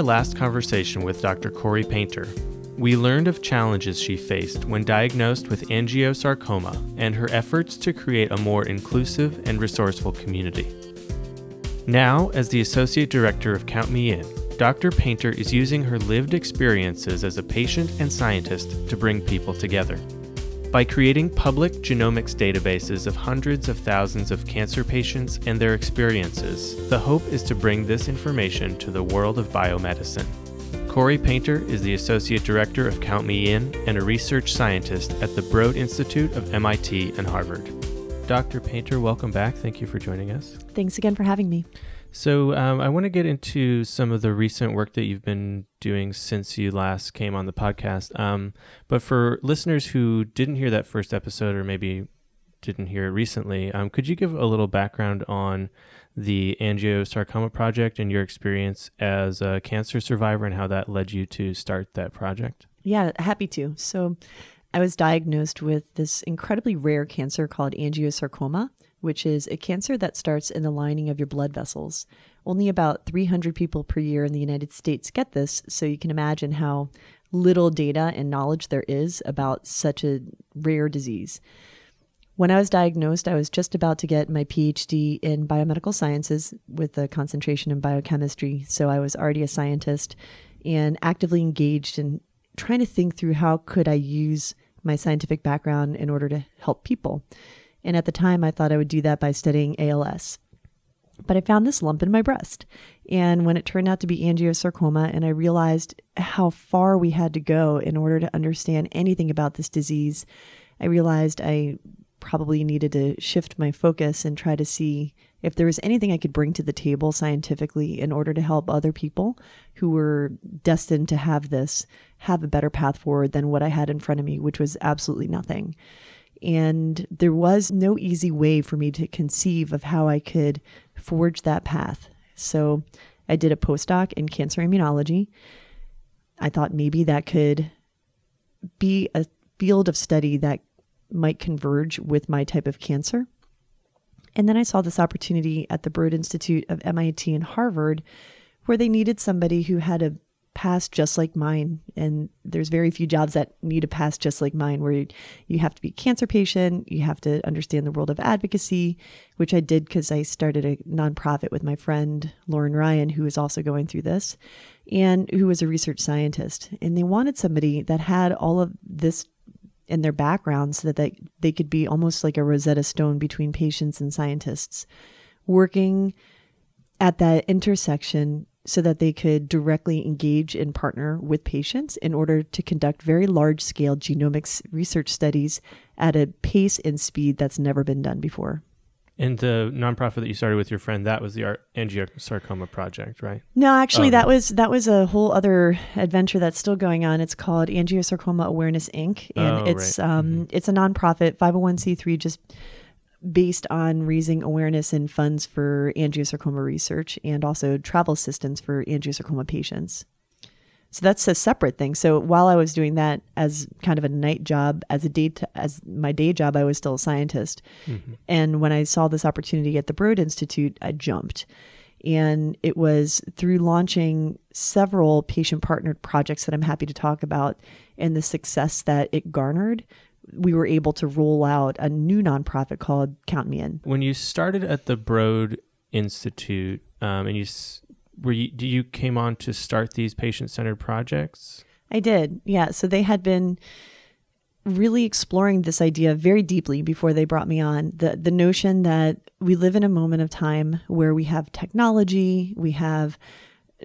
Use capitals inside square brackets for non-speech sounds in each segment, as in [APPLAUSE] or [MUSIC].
Our last conversation with Dr. Corrie Painter, we learned of challenges she faced when diagnosed with angiosarcoma and her efforts to create a more inclusive and resourceful community. Now, as the Associate Director of Count Me In, Dr. Painter is using her lived experiences as a patient and scientist to bring people together. By creating public genomics databases of hundreds of thousands of cancer patients and their experiences, the hope is to bring this information to the world of biomedicine. Corrie Painter is the Associate Director of Count Me In and a research scientist at the Broad Institute of MIT and Harvard. Dr. Painter, welcome back. Thank you for joining us. Thanks again for having me. So, um, I want to get into some of the recent work that you've been doing since you last came on the podcast. Um, but for listeners who didn't hear that first episode or maybe didn't hear it recently, um, could you give a little background on the angiosarcoma project and your experience as a cancer survivor and how that led you to start that project? Yeah, happy to. So, I was diagnosed with this incredibly rare cancer called angiosarcoma which is a cancer that starts in the lining of your blood vessels. Only about 300 people per year in the United States get this, so you can imagine how little data and knowledge there is about such a rare disease. When I was diagnosed, I was just about to get my PhD in biomedical sciences with a concentration in biochemistry. So I was already a scientist and actively engaged in trying to think through how could I use my scientific background in order to help people. And at the time, I thought I would do that by studying ALS. But I found this lump in my breast. And when it turned out to be angiosarcoma, and I realized how far we had to go in order to understand anything about this disease, I realized I probably needed to shift my focus and try to see if there was anything I could bring to the table scientifically in order to help other people who were destined to have this have a better path forward than what I had in front of me, which was absolutely nothing. And there was no easy way for me to conceive of how I could forge that path. So I did a postdoc in cancer immunology. I thought maybe that could be a field of study that might converge with my type of cancer. And then I saw this opportunity at the Broad Institute of MIT and Harvard where they needed somebody who had a past just like mine. And there's very few jobs that need a past just like mine, where you, you have to be a cancer patient, you have to understand the world of advocacy, which I did because I started a nonprofit with my friend Lauren Ryan, who is also going through this, and who was a research scientist. And they wanted somebody that had all of this in their background so that they, they could be almost like a Rosetta Stone between patients and scientists, working at that intersection so that they could directly engage and partner with patients in order to conduct very large scale genomics research studies at a pace and speed that's never been done before. And the nonprofit that you started with your friend, that was the angiosarcoma project, right? No, actually, oh, that was that was a whole other adventure that's still going on. It's called Angiosarcoma Awareness Inc. and oh, it's right. um, mm-hmm. it's a nonprofit, five hundred one c three, just based on raising awareness and funds for angiosarcoma research and also travel assistance for angiosarcoma patients. So that's a separate thing. So while I was doing that as kind of a night job, as a day t- as my day job, I was still a scientist. Mm-hmm. And when I saw this opportunity at the Broad Institute, I jumped. And it was through launching several patient partnered projects that I'm happy to talk about and the success that it garnered we were able to roll out a new nonprofit called Count Me In. When you started at the Broad Institute, um, and you were you, you came on to start these patient centered projects? I did, yeah. So they had been really exploring this idea very deeply before they brought me on. The the notion that we live in a moment of time where we have technology, we have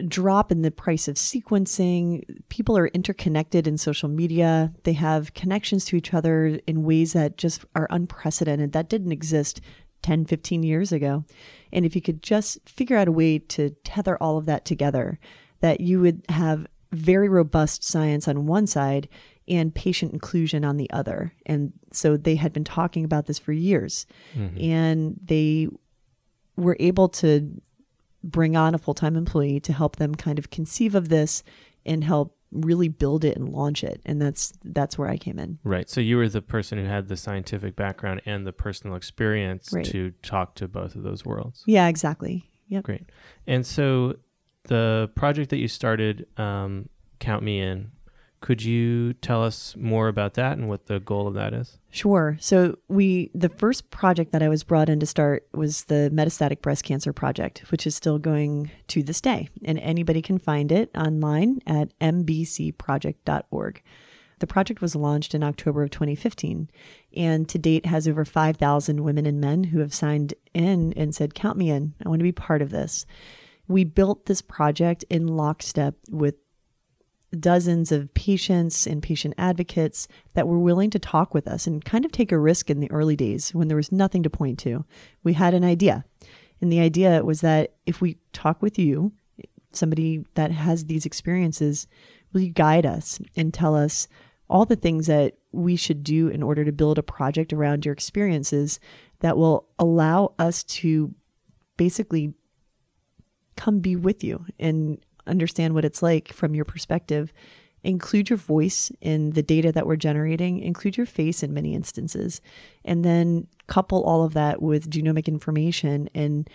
drop in the price of sequencing. People are interconnected in social media. They have connections to each other in ways that just are unprecedented. That didn't exist 10, 15 years ago. And if you could just figure out a way to tether all of that together, that you would have very robust science on one side and patient inclusion on the other. And so they had been talking about this for years. Mm-hmm. And they were able to bring on a full time employee to help them kind of conceive of this and help really build it and launch it. And that's that's where i came in. Right. So you were the person who had the scientific background and the personal experience right. to talk to both of those worlds. Yeah exactly. Yep. Great. And so the project that you started um, count me in could you tell us more about that and what the goal of that is? Sure. So we the first project that I was brought in to start was the metastatic breast cancer project, which is still going to this day. And anybody can find it online at mbcproject.org. The project was launched in October of 2015 and to date has over 5,000 women and men who have signed in and said, Count me in. I want to be part of this. We built this project in lockstep with dozens of patients and patient advocates that were willing to talk with us and kind of take a risk in the early days when there was nothing to point to. We had an idea. And the idea was that if we talk with you, somebody that has these experiences, will you guide us and tell us all the things that we should do in order to build a project around your experiences that will allow us to basically come be with you and understand what it's like from your perspective. Include your voice in the data that we're generating, include your face in many instances, and then couple all of that with genomic information and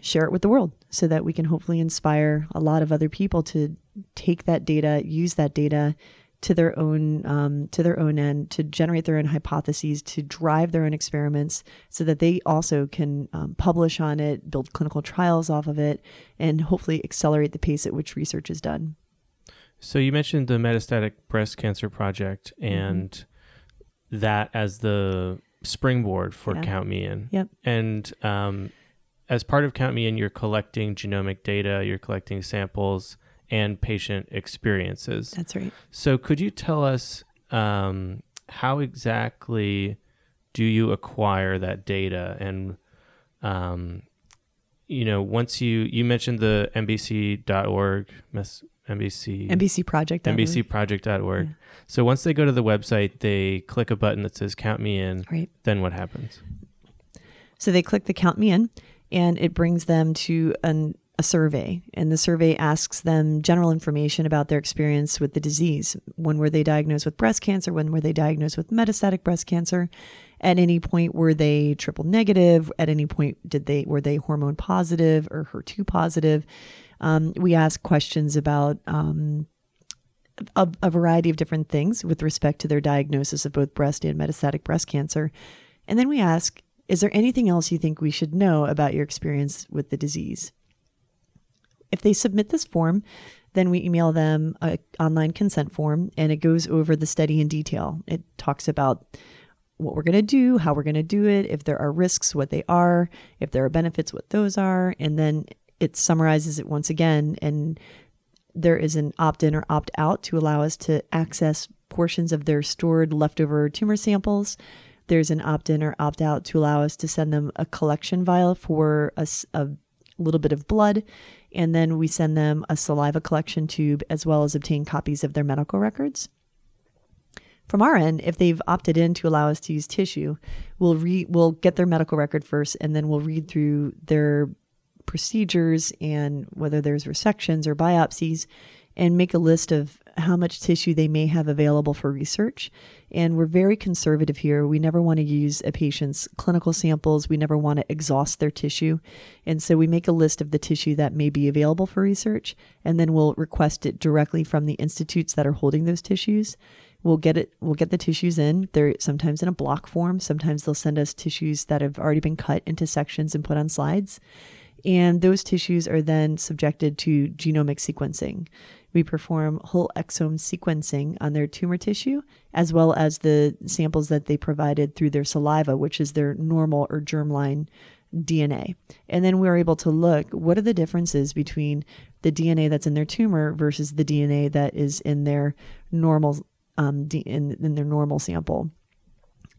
share it with the world so that we can hopefully inspire a lot of other people to take that data, use that data, to their own um, to their own end to generate their own hypotheses to drive their own experiments so that they also can um, publish on it build clinical trials off of it and hopefully accelerate the pace at which research is done so you mentioned the metastatic breast cancer project mm-hmm. and mm-hmm. that as the springboard for yeah. count me in yep and um, as part of count me in you're collecting genomic data you're collecting samples and patient experiences. That's right. So, could you tell us um, how exactly do you acquire that data? And, um, you know, once you you mentioned the MBC.org, MBC MBC Project MBCproject.org. Yeah. So once they go to the website, they click a button that says "Count Me In." Right. Then what happens? So they click the "Count Me In," and it brings them to an a survey, and the survey asks them general information about their experience with the disease. When were they diagnosed with breast cancer? When were they diagnosed with metastatic breast cancer? At any point were they triple negative? At any point did they were they hormone positive or HER2 positive? Um, we ask questions about um, a, a variety of different things with respect to their diagnosis of both breast and metastatic breast cancer, and then we ask. Is there anything else you think we should know about your experience with the disease? If they submit this form, then we email them an online consent form and it goes over the study in detail. It talks about what we're going to do, how we're going to do it, if there are risks, what they are, if there are benefits, what those are, and then it summarizes it once again and there is an opt-in or opt-out to allow us to access portions of their stored leftover tumor samples. There's an opt-in or opt-out to allow us to send them a collection vial for a, a little bit of blood and then we send them a saliva collection tube as well as obtain copies of their medical records. From our end, if they've opted in to allow us to use tissue, we'll re- we'll get their medical record first, and then we'll read through their procedures and whether there's resections or biopsies, and make a list of how much tissue they may have available for research. And we're very conservative here. We never want to use a patient's clinical samples, we never want to exhaust their tissue. And so we make a list of the tissue that may be available for research, and then we'll request it directly from the institutes that are holding those tissues. We'll get it. We'll get the tissues in. They're sometimes in a block form. Sometimes they'll send us tissues that have already been cut into sections and put on slides. And those tissues are then subjected to genomic sequencing. We perform whole exome sequencing on their tumor tissue, as well as the samples that they provided through their saliva, which is their normal or germline DNA. And then we're able to look what are the differences between the DNA that's in their tumor versus the DNA that is in their normal um, in, in their normal sample.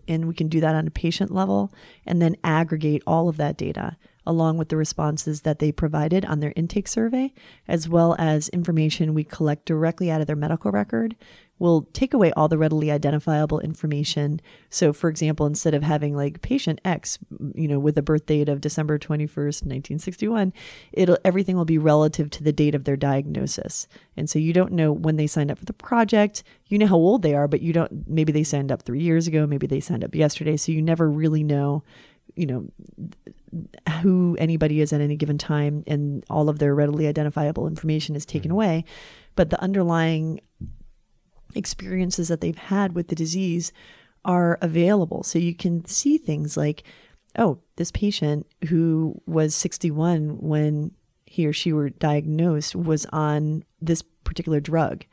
and we can do that on a patient level and then aggregate all of that data along with the responses that they provided on their intake survey, as well as information we collect directly out of their medical record. We'll take away all the readily identifiable information. So, for example, instead of having like patient X, you know, with a birth date of December 21st, 1961, it'll everything will be relative to the date of their diagnosis. And so you don't know when they signed up for the project. You know how old they are, but you don't maybe they signed up 3 years ago, maybe they signed up yesterday, so you never really know you know who anybody is at any given time and all of their readily identifiable information is taken mm-hmm. away. But the underlying experiences that they've had with the disease are available. So you can see things like oh this patient who was 61 when he or she were diagnosed was on this particular drug.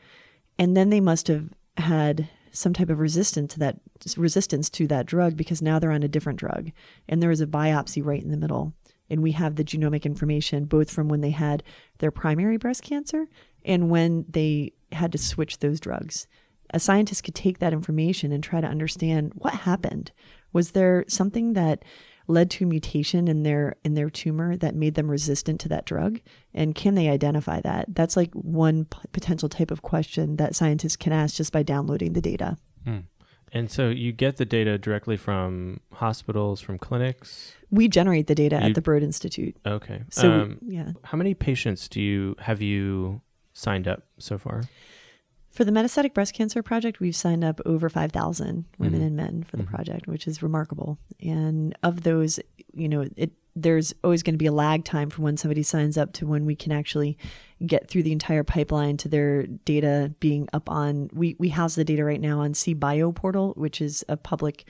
And then they must have had some type of resistance to that resistance to that drug because now they're on a different drug. And there is a biopsy right in the middle. And we have the genomic information both from when they had their primary breast cancer and when they had to switch those drugs. A scientist could take that information and try to understand what happened. Was there something that led to a mutation in their in their tumor that made them resistant to that drug? And can they identify that? That's like one p- potential type of question that scientists can ask just by downloading the data. Hmm. and so you get the data directly from hospitals from clinics? We generate the data you, at the broad institute. Okay. So um, yeah. how many patients do you have you signed up so far for the Metastatic Breast Cancer Project, we've signed up over 5,000 women mm-hmm. and men for the mm-hmm. project, which is remarkable. And of those, you know, it there's always going to be a lag time from when somebody signs up to when we can actually get through the entire pipeline to their data being up on we we house the data right now on cBioPortal, which is a public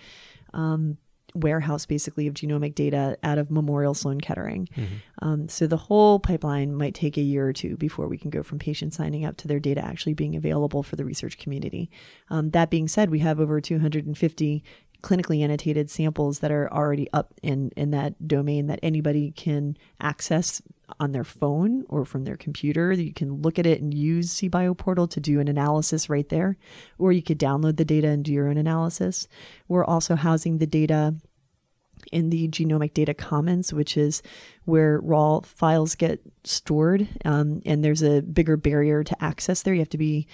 um, warehouse basically of genomic data out of Memorial Sloan Kettering. Mm-hmm. Um, so the whole pipeline might take a year or two before we can go from patient signing up to their data actually being available for the research community. Um, that being said, we have over 250 clinically annotated samples that are already up in, in that domain that anybody can access on their phone or from their computer. You can look at it and use cBioPortal to do an analysis right there, or you could download the data and do your own analysis. We're also housing the data in the Genomic Data Commons, which is where raw files get stored. Um, and there's a bigger barrier to access there. You have to be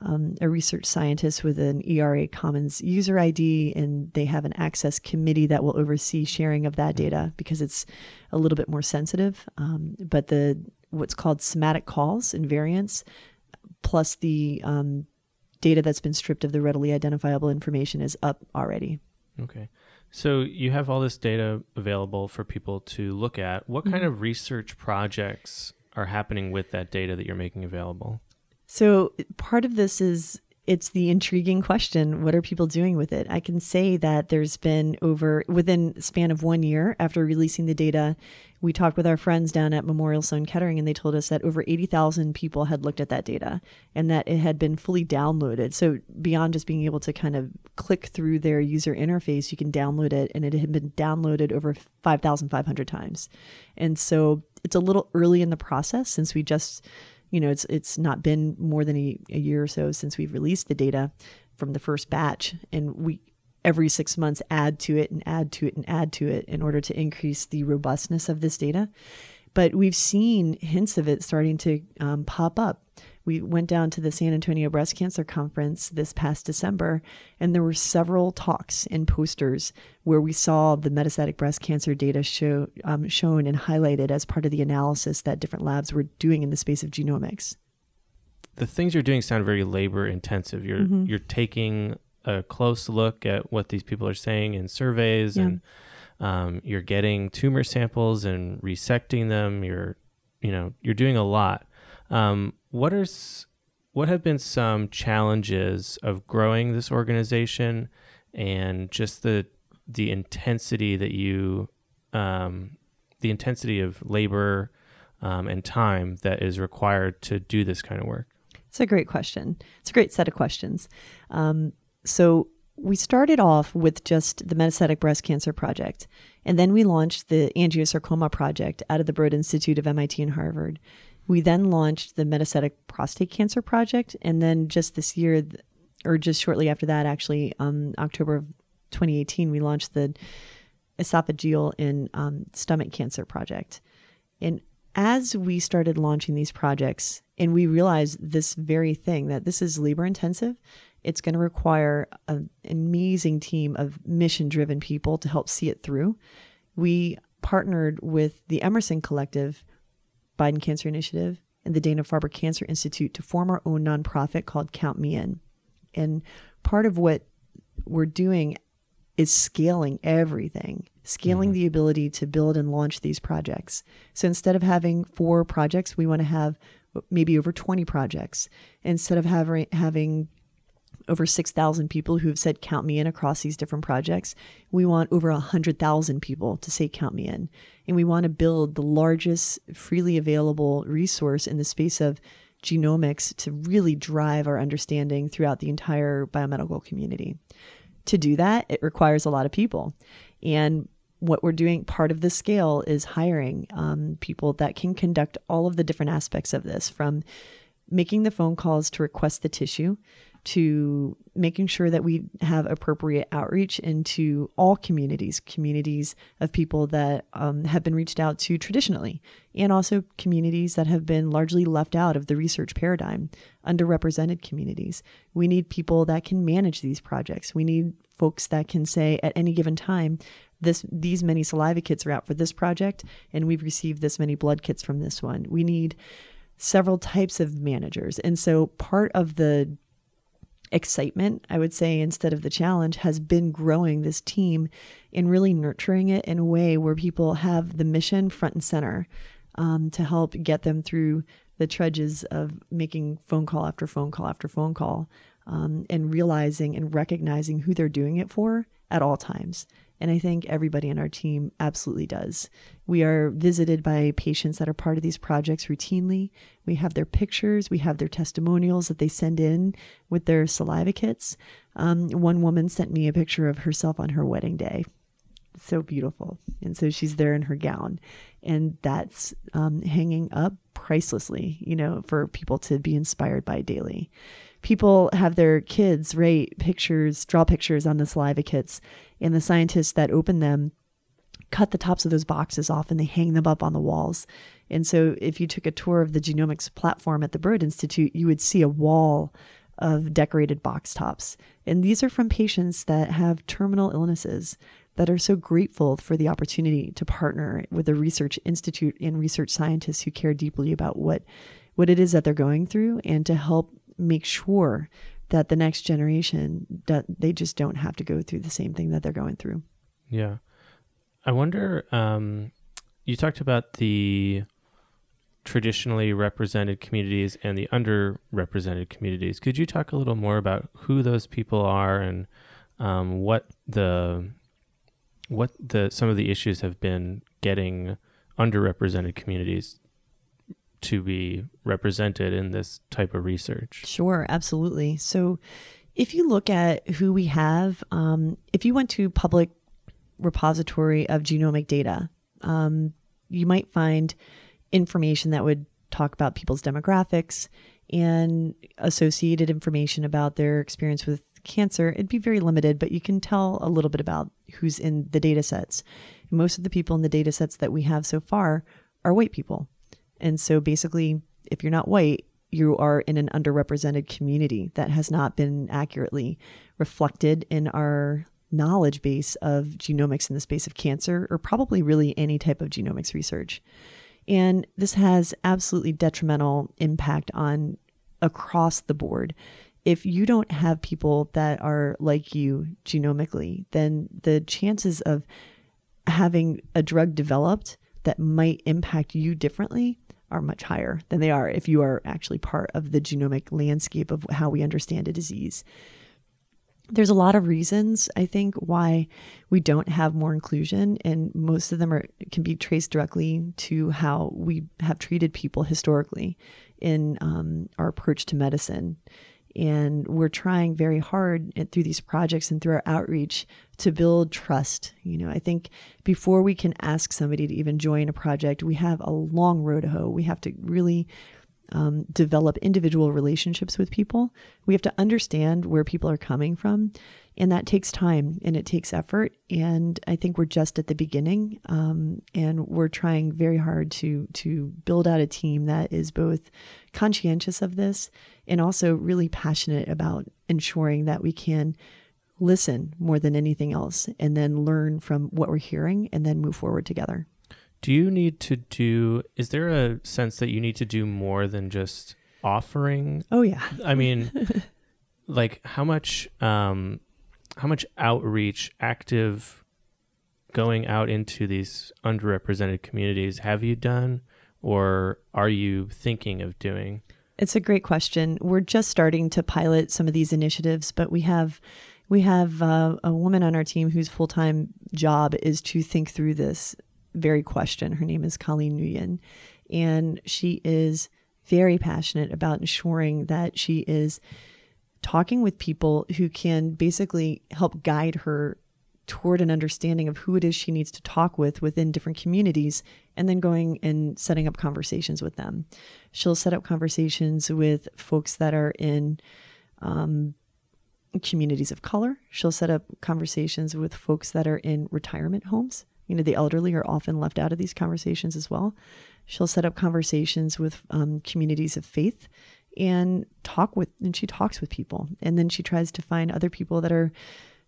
um, a research scientist with an ERA Commons user ID, and they have an access committee that will oversee sharing of that data because it's a little bit more sensitive. Um, but the what's called somatic calls and variants, plus the um, data that's been stripped of the readily identifiable information, is up already. Okay. So you have all this data available for people to look at. What kind mm-hmm. of research projects are happening with that data that you're making available? So part of this is it's the intriguing question what are people doing with it? I can say that there's been over within span of one year after releasing the data we talked with our friends down at memorial sloan kettering and they told us that over 80000 people had looked at that data and that it had been fully downloaded. So beyond just being able to kind of click through their user interface you can download it and it had been downloaded over 5500 times. And so it's a little early in the process since we just you know, it's it's not been more than a, a year or so since we've released the data from the first batch, and we every six months add to it and add to it and add to it in order to increase the robustness of this data. But we've seen hints of it starting to um, pop up we went down to the San Antonio Breast Cancer Conference this past December, and there were several talks and posters where we saw the metastatic breast cancer data show, um, shown and highlighted as part of the analysis that different labs were doing in the space of genomics. The things you're doing sound very labor intensive. You're mm-hmm. you're taking a close look at what these people are saying in surveys, yeah. and um, you're getting tumor samples and resecting them. You're you know you're doing a lot. Um, what are what have been some challenges of growing this organization and just the the intensity that you um, the intensity of labor um, and time that is required to do this kind of work? It's a great question. It's a great set of questions. Um, so we started off with just the Metastatic Breast Cancer Project, and then we launched the Angiosarcoma Project out of the Broad Institute of MIT and Harvard. We then launched the Metastatic Prostate Cancer Project, and then just this year, or just shortly after that, actually, um, October of 2018, we launched the esophageal and um, stomach cancer project. And as we started launching these projects, and we realized this very thing that this is labor intensive, it's going to require an amazing team of mission driven people to help see it through. We partnered with the Emerson Collective, Biden Cancer Initiative, and the Dana Farber Cancer Institute to form our own nonprofit called Count Me In. And part of what we're doing is scaling everything, scaling mm-hmm. the ability to build and launch these projects. So instead of having four projects, we want to have maybe over 20 projects. Instead of having having over 6,000 people who have said count me in across these different projects, we want over 100,000 people to say count me in. And we want to build the largest freely available resource in the space of genomics to really drive our understanding throughout the entire biomedical community to do that, it requires a lot of people. And what we're doing, part of the scale is hiring um, people that can conduct all of the different aspects of this from making the phone calls to request the tissue to making sure that we have appropriate outreach into all communities, communities of people that um, have been reached out to traditionally, and also communities that have been largely left out of the research paradigm, underrepresented communities. We need people that can manage these projects. We need folks that can say at any given time, this these many saliva kits are out for this project, and we've received this many blood kits from this one. We need several types of managers. And so part of the excitement, I would say, instead of the challenge, has been growing this team and really nurturing it in a way where people have the mission front and center um, to help get them through the trudges of making phone call after phone call after phone call um, and realizing and recognizing who they're doing it for at all times. And I think everybody in our team absolutely does. We are visited by patients that are part of these projects routinely. We have their pictures, we have their testimonials that they send in with their saliva kits. Um, one woman sent me a picture of herself on her wedding day. So beautiful. And so she's there in her gown. And that's um, hanging up pricelessly, you know, for people to be inspired by daily people have their kids rate pictures, draw pictures on the saliva kits, and the scientists that open them cut the tops of those boxes off and they hang them up on the walls. And so, if you took a tour of the genomics platform at the Broad Institute, you would see a wall of decorated box tops. And these are from patients that have terminal illnesses that are so grateful for the opportunity to partner with a research institute and research scientists who care deeply about what what it is that they're going through and to help make sure that the next generation they just don't have to go through the same thing that they're going through. Yeah. I wonder um, you talked about the traditionally represented communities and the underrepresented communities. Could you talk a little more about who those people are and um, what the what the some of the issues have been getting underrepresented communities to be represented in this type of research. Sure, absolutely. So, if you look at who we have, um, if you went to public repository of genomic data, um, you might find information that would talk about people's demographics and associated information about their experience with cancer. It'd be very limited, but you can tell a little bit about who's in the data sets. Most of the people in the data sets that we have so far are white people. And so basically, if you're not white, you are in an underrepresented community that has not been accurately reflected in our knowledge base of genomics in the space of cancer, or probably really any type of genomics research. And this has absolutely detrimental impact on across the board. If you don't have people that are like you genomically, then the chances of having a drug developed that might impact you differently are much higher than they are if you are actually part of the genomic landscape of how we understand a disease. There's a lot of reasons I think why we don't have more inclusion, and most of them are can be traced directly to how we have treated people historically in um, our approach to medicine. And we're trying very hard through these projects and through our outreach to build trust. You know, I think before we can ask somebody to even join a project, we have a long road to hoe. We have to really um, develop individual relationships with people. We have to understand where people are coming from. And that takes time and it takes effort. And I think we're just at the beginning. Um, and we're trying very hard to, to build out a team that is both conscientious of this and also really passionate about ensuring that we can listen more than anything else and then learn from what we're hearing and then move forward together. Do you need to do, is there a sense that you need to do more than just offering? Oh, yeah. I mean, [LAUGHS] like how much, um, how much outreach, active going out into these underrepresented communities have you done or are you thinking of doing? It's a great question. We're just starting to pilot some of these initiatives, but we have we have uh, a woman on our team whose full time job is to think through this very question. Her name is Colleen Nguyen, and she is very passionate about ensuring that she is talking with people who can basically help guide her toward an understanding of who it is she needs to talk with within different communities and then going and setting up conversations with them. She'll set up conversations with folks that are in um, communities of color. She'll set up conversations with folks that are in retirement homes you know, the elderly are often left out of these conversations as well. She'll set up conversations with um, communities of faith and talk with, and she talks with people. And then she tries to find other people that are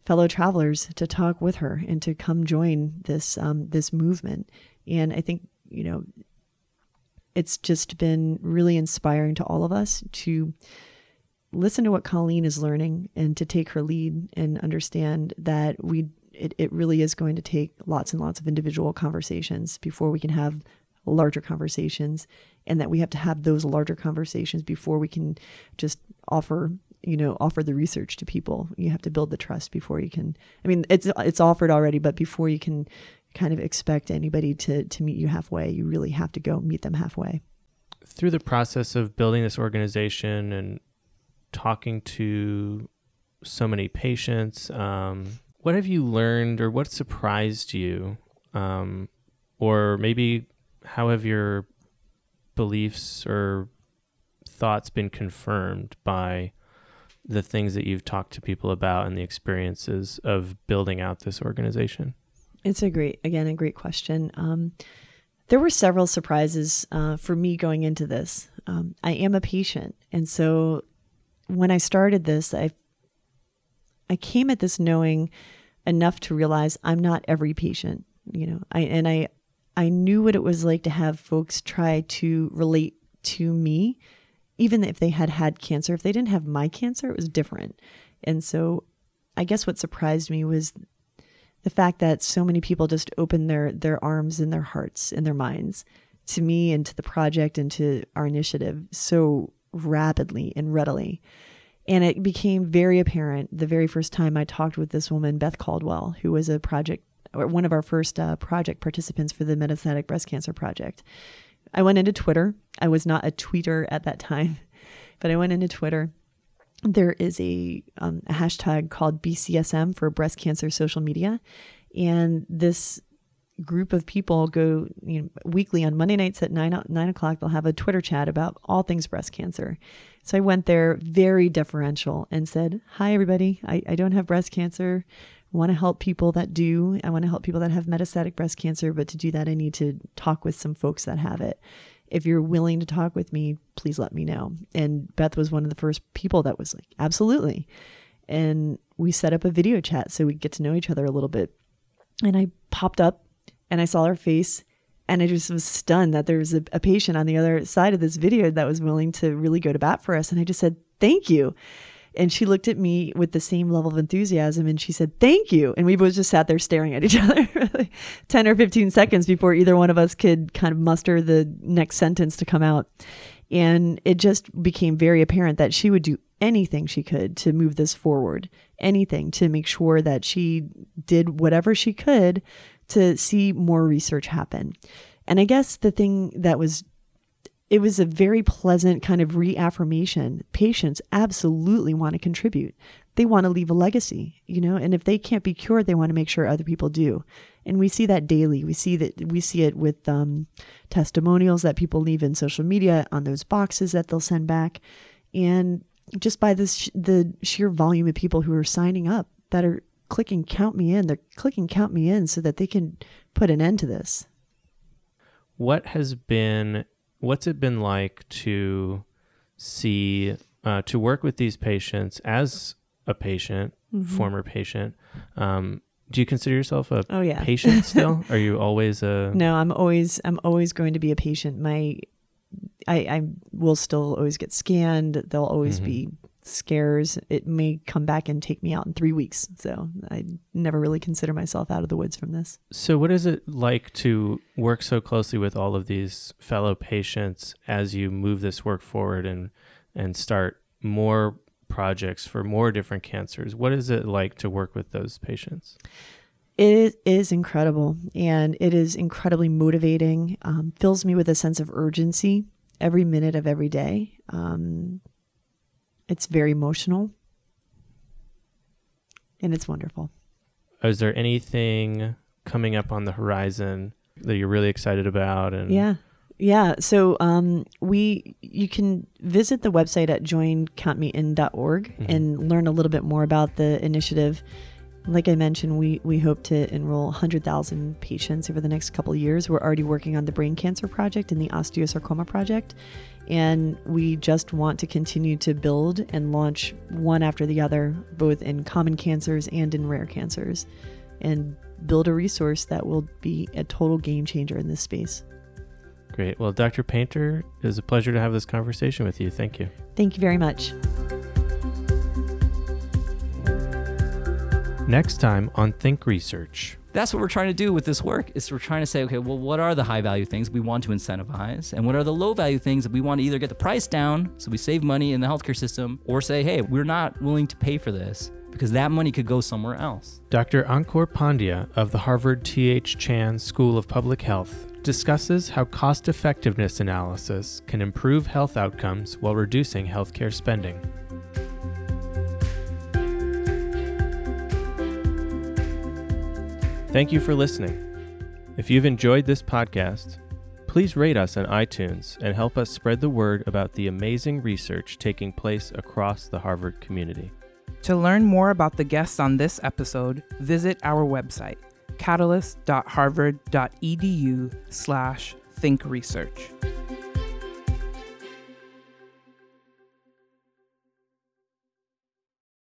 fellow travelers to talk with her and to come join this um, this movement. And I think you know, it's just been really inspiring to all of us to listen to what Colleen is learning and to take her lead and understand that we it, it really is going to take lots and lots of individual conversations before we can have larger conversations and that we have to have those larger conversations before we can just offer you know offer the research to people. You have to build the trust before you can i mean it's it's offered already but before you can kind of expect anybody to to meet you halfway you really have to go meet them halfway. Through the process of building this organization and talking to so many patients um, what have you learned or what surprised you? Um, or maybe how have your beliefs or thoughts been confirmed by the things that you've talked to people about and the experiences of building out this organization? It's a great, again, a great question. Um, there were several surprises uh, for me going into this. Um, I am a patient, and so when I started this, I I came at this knowing enough to realize I'm not every patient, you know. I and I I knew what it was like to have folks try to relate to me even if they had had cancer. If they didn't have my cancer, it was different. And so I guess what surprised me was the fact that so many people just opened their their arms and their hearts and their minds to me and to the project and to our initiative so rapidly and readily. And it became very apparent the very first time I talked with this woman, Beth Caldwell, who was a project or one of our first uh, project participants for the Metastatic Breast Cancer Project. I went into Twitter. I was not a tweeter at that time, [LAUGHS] but I went into Twitter. There is a, um, a hashtag called BCSM for breast cancer social media. And this group of people go you know, weekly on Monday nights at nine nine o'clock. They'll have a Twitter chat about all things breast cancer. So I went there very deferential and said, "Hi, everybody. I, I don't have breast cancer. I want to help people that do. I want to help people that have metastatic breast cancer. But to do that, I need to talk with some folks that have it. If you're willing to talk with me, please let me know." And Beth was one of the first people that was like, "Absolutely." And we set up a video chat so we get to know each other a little bit. And I popped up and I saw her face and I just was stunned that there was a, a, patient on the other side of this video that was willing to really go to bat for us. And I just said, thank you. And she looked at me with the same level of enthusiasm and she said, thank you. And we both just sat there staring at each [LAUGHS] other for like 10 or 15 seconds before either one of us could kind of muster the next sentence to come out. And it just became very apparent that she would do anything she could to move this forward, anything to make sure that she did whatever she could to see more research happen. And I guess the thing that was it was a very pleasant kind of reaffirmation. Patients absolutely want to contribute. they want to leave a legacy, you know, and if they can't be cured, they want to make sure other people do. And we see that daily. We see that we see it with um, testimonials that people leave in social media on those boxes that they'll send back, and just by this the sheer volume of people who are signing up that are clicking count me in. They're clicking count me in so that they can put an end to this. What has been what's it been like to see uh, to work with these patients as a patient, mm-hmm. former patient? Um, do you consider yourself a oh, yeah. patient [LAUGHS] still? Are you always a No, I'm always I'm always going to be a patient. My I, I will still always get scanned. There'll always mm-hmm. be scares. It may come back and take me out in three weeks. So I never really consider myself out of the woods from this. So, what is it like to work so closely with all of these fellow patients as you move this work forward and and start more projects for more different cancers? What is it like to work with those patients? It is incredible and it is incredibly motivating, um, fills me with a sense of urgency every minute of every day. Um, it's very emotional and it's wonderful. Is there anything coming up on the horizon that you're really excited about? And yeah, yeah. So um, we you can visit the website at joincountmein.org mm-hmm. and learn a little bit more about the initiative. Like I mentioned, we we hope to enroll 100,000 patients over the next couple of years. We're already working on the brain cancer project and the osteosarcoma project, and we just want to continue to build and launch one after the other, both in common cancers and in rare cancers, and build a resource that will be a total game changer in this space. Great. Well, Dr. Painter, it was a pleasure to have this conversation with you. Thank you. Thank you very much. Next time on Think Research. That's what we're trying to do with this work is we're trying to say okay well what are the high value things we want to incentivize? And what are the low value things that we want to either get the price down so we save money in the healthcare system or say hey we're not willing to pay for this because that money could go somewhere else. Dr ankur pandya of the harvard th chan school of public health discusses how cost effectiveness analysis can improve health outcomes while reducing healthcare spending Thank you for listening. If you've enjoyed this podcast, please rate us on iTunes and help us spread the word about the amazing research taking place across the Harvard community. To learn more about the guests on this episode, visit our website, catalyst.harvard.edu slash thinkresearch.